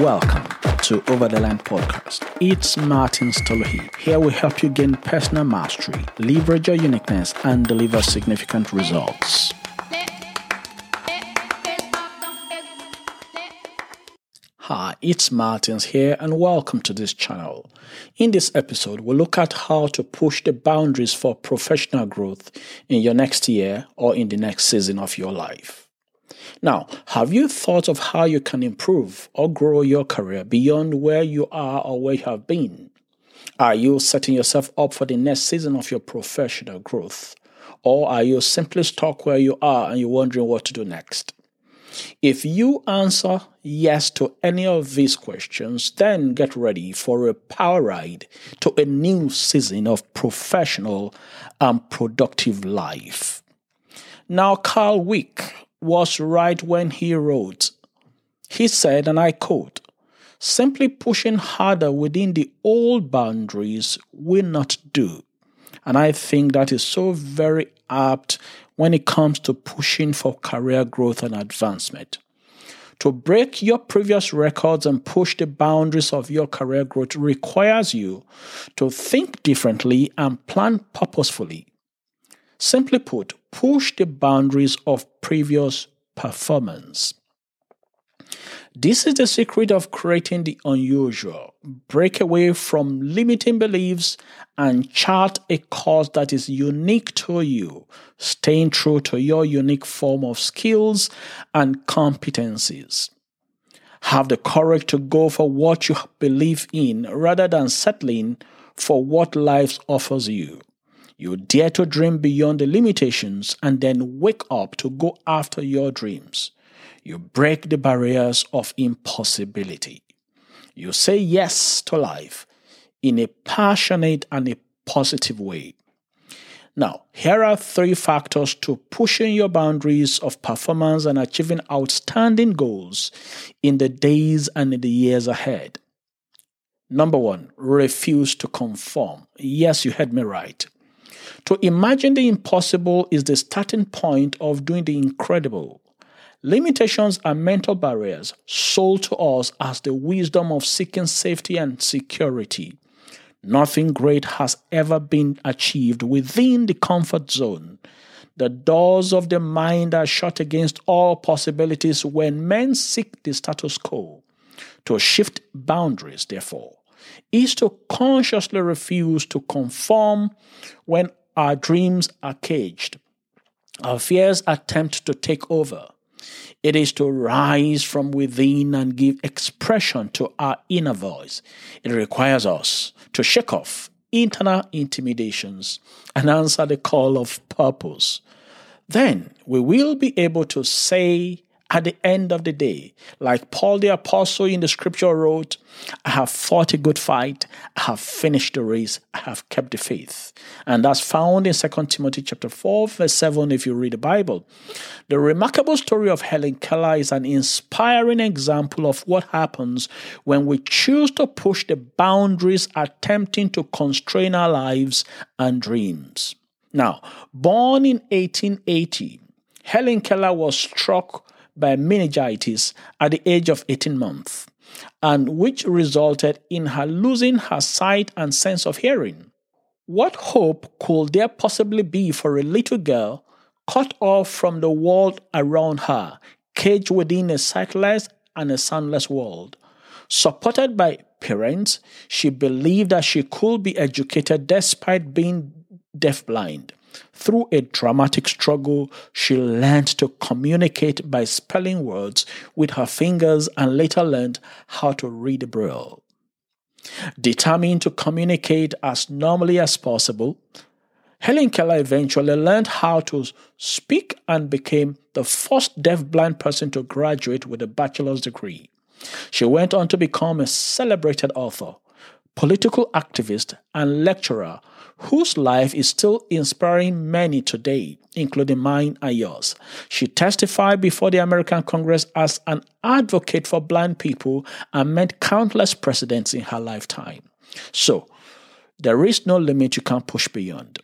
Welcome to Over the Line podcast. It's Martin Stolohi. Here we help you gain personal mastery, leverage your uniqueness, and deliver significant results. Hi, it's Martins here, and welcome to this channel. In this episode, we'll look at how to push the boundaries for professional growth in your next year or in the next season of your life. Now, have you thought of how you can improve or grow your career beyond where you are or where you have been? Are you setting yourself up for the next season of your professional growth? Or are you simply stuck where you are and you're wondering what to do next? If you answer yes to any of these questions, then get ready for a power ride to a new season of professional and productive life. Now, Karl Weick was right when he wrote. He said, and I quote, simply pushing harder within the old boundaries will not do. And I think that is so very apt when it comes to pushing for career growth and advancement. To break your previous records and push the boundaries of your career growth requires you to think differently and plan purposefully. Simply put, push the boundaries of previous performance. This is the secret of creating the unusual. Break away from limiting beliefs and chart a course that is unique to you, staying true to your unique form of skills and competencies. Have the courage to go for what you believe in rather than settling for what life offers you. You dare to dream beyond the limitations and then wake up to go after your dreams. You break the barriers of impossibility. You say yes to life in a passionate and a positive way. Now, here are three factors to pushing your boundaries of performance and achieving outstanding goals in the days and in the years ahead. Number one, refuse to conform. Yes, you heard me right. To imagine the impossible is the starting point of doing the incredible. Limitations are mental barriers sold to us as the wisdom of seeking safety and security. Nothing great has ever been achieved within the comfort zone. The doors of the mind are shut against all possibilities when men seek the status quo. To shift boundaries, therefore, is to consciously refuse to conform when our dreams are caged. Our fears attempt to take over. It is to rise from within and give expression to our inner voice. It requires us to shake off internal intimidations and answer the call of purpose. Then we will be able to say at the end of the day, like Paul the Apostle in the scripture wrote, I have fought a good fight, I have finished the race, I have kept the faith. And that's found in 2 Timothy chapter 4, verse 7, if you read the Bible. The remarkable story of Helen Keller is an inspiring example of what happens when we choose to push the boundaries, attempting to constrain our lives and dreams. Now, born in 1880, Helen Keller was struck by meningitis at the age of 18 months, and which resulted in her losing her sight and sense of hearing. What hope could there possibly be for a little girl cut off from the world around her, caged within a sightless and a soundless world? Supported by parents, she believed that she could be educated despite being deafblind. Through a dramatic struggle, she learned to communicate by spelling words with her fingers and later learned how to read Braille. Determined to communicate as normally as possible, Helen Keller eventually learned how to speak and became the first deafblind person to graduate with a bachelor's degree. She went on to become a celebrated author, political activist, and lecturer whose life is still inspiring many today, including mine and yours. She testified before the American Congress as an advocate for blind people and met countless presidents in her lifetime. So, there is no limit you can't push beyond.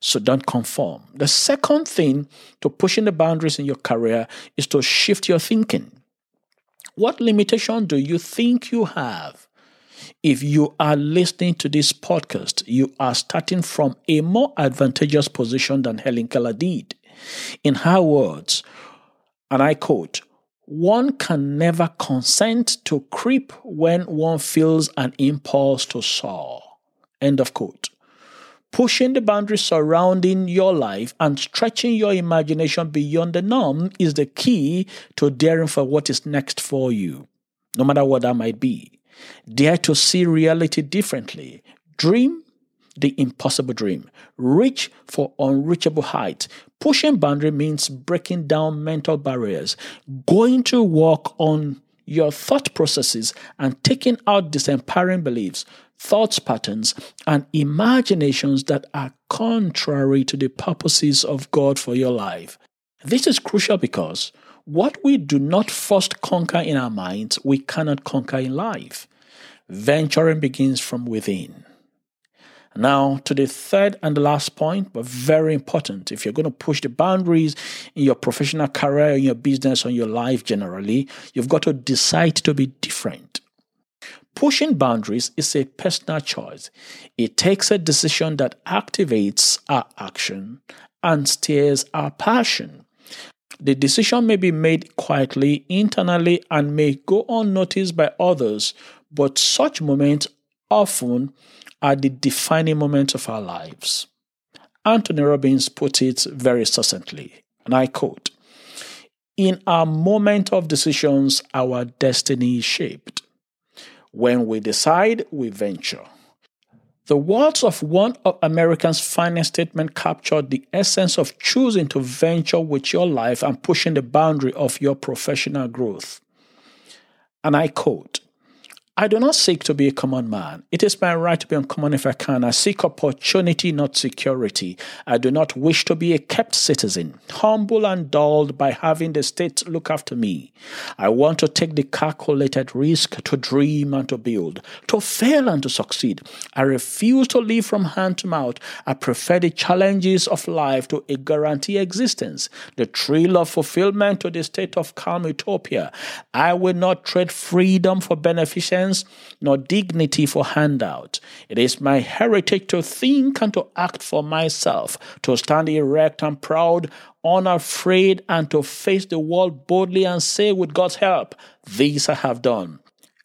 So don't conform. The second thing to pushing the boundaries in your career is to shift your thinking. What limitation do you think you have? If you are listening to this podcast, you are starting from a more advantageous position than Helen Keller did. In her words, and I quote, one can never consent to creep when one feels an impulse to soar. End of quote. Pushing the boundaries surrounding your life and stretching your imagination beyond the norm is the key to daring for what is next for you, no matter what that might be. Dare to see reality differently. Dream the impossible dream. Reach for unreachable heights. Pushing boundary means breaking down mental barriers, going to work on your thought processes and taking out disempowering beliefs, thoughts patterns, and imaginations that are contrary to the purposes of God for your life. This is crucial because what we do not first conquer in our minds, we cannot conquer in life. Venturing begins from within. Now, to the third and the last point, but very important. If you're going to push the boundaries in your professional career, in your business, or your life generally, you've got to decide to be different. Pushing boundaries is a personal choice. It takes a decision that activates our action and steers our passion. The decision may be made quietly, internally, and may go unnoticed by others, but such moments often are the defining moments of our lives. Anthony Robbins put it very succinctly, and I quote In our moment of decisions, our destiny is shaped. When we decide, we venture. The words of one of America's finest statement captured the essence of choosing to venture with your life and pushing the boundary of your professional growth. And I quote I do not seek to be a common man. It is my right to be uncommon if I can. I seek opportunity, not security. I do not wish to be a kept citizen, humble and dulled by having the state look after me. I want to take the calculated risk to dream and to build, to fail and to succeed. I refuse to live from hand to mouth. I prefer the challenges of life to a guarantee existence, the thrill of fulfillment to the state of calm utopia. I will not trade freedom for beneficence nor dignity for handout. It is my heritage to think and to act for myself, to stand erect and proud, unafraid, and to face the world boldly and say, with God's help, This I have done.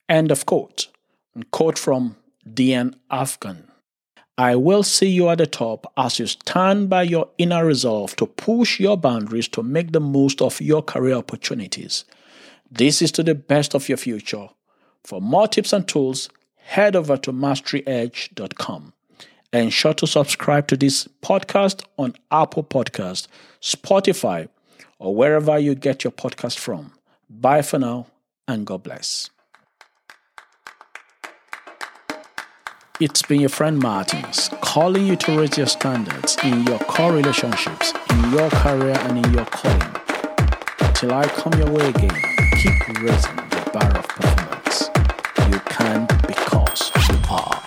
End of quote. And quote from Dean Alfange. I will see you at the top as you stand by your inner resolve to push your boundaries to make the most of your career opportunities. This is to the best of your future. For more tips and tools, head over to masteryedge.com. And ensure to subscribe to this podcast on Apple Podcast, Spotify, or wherever you get your podcast from. Bye for now, and God bless. It's been your friend Martins calling you to raise your standards in your core relationships, in your career, and in your calling. Till I come your way again, keep raising the bar of performance you can because you are.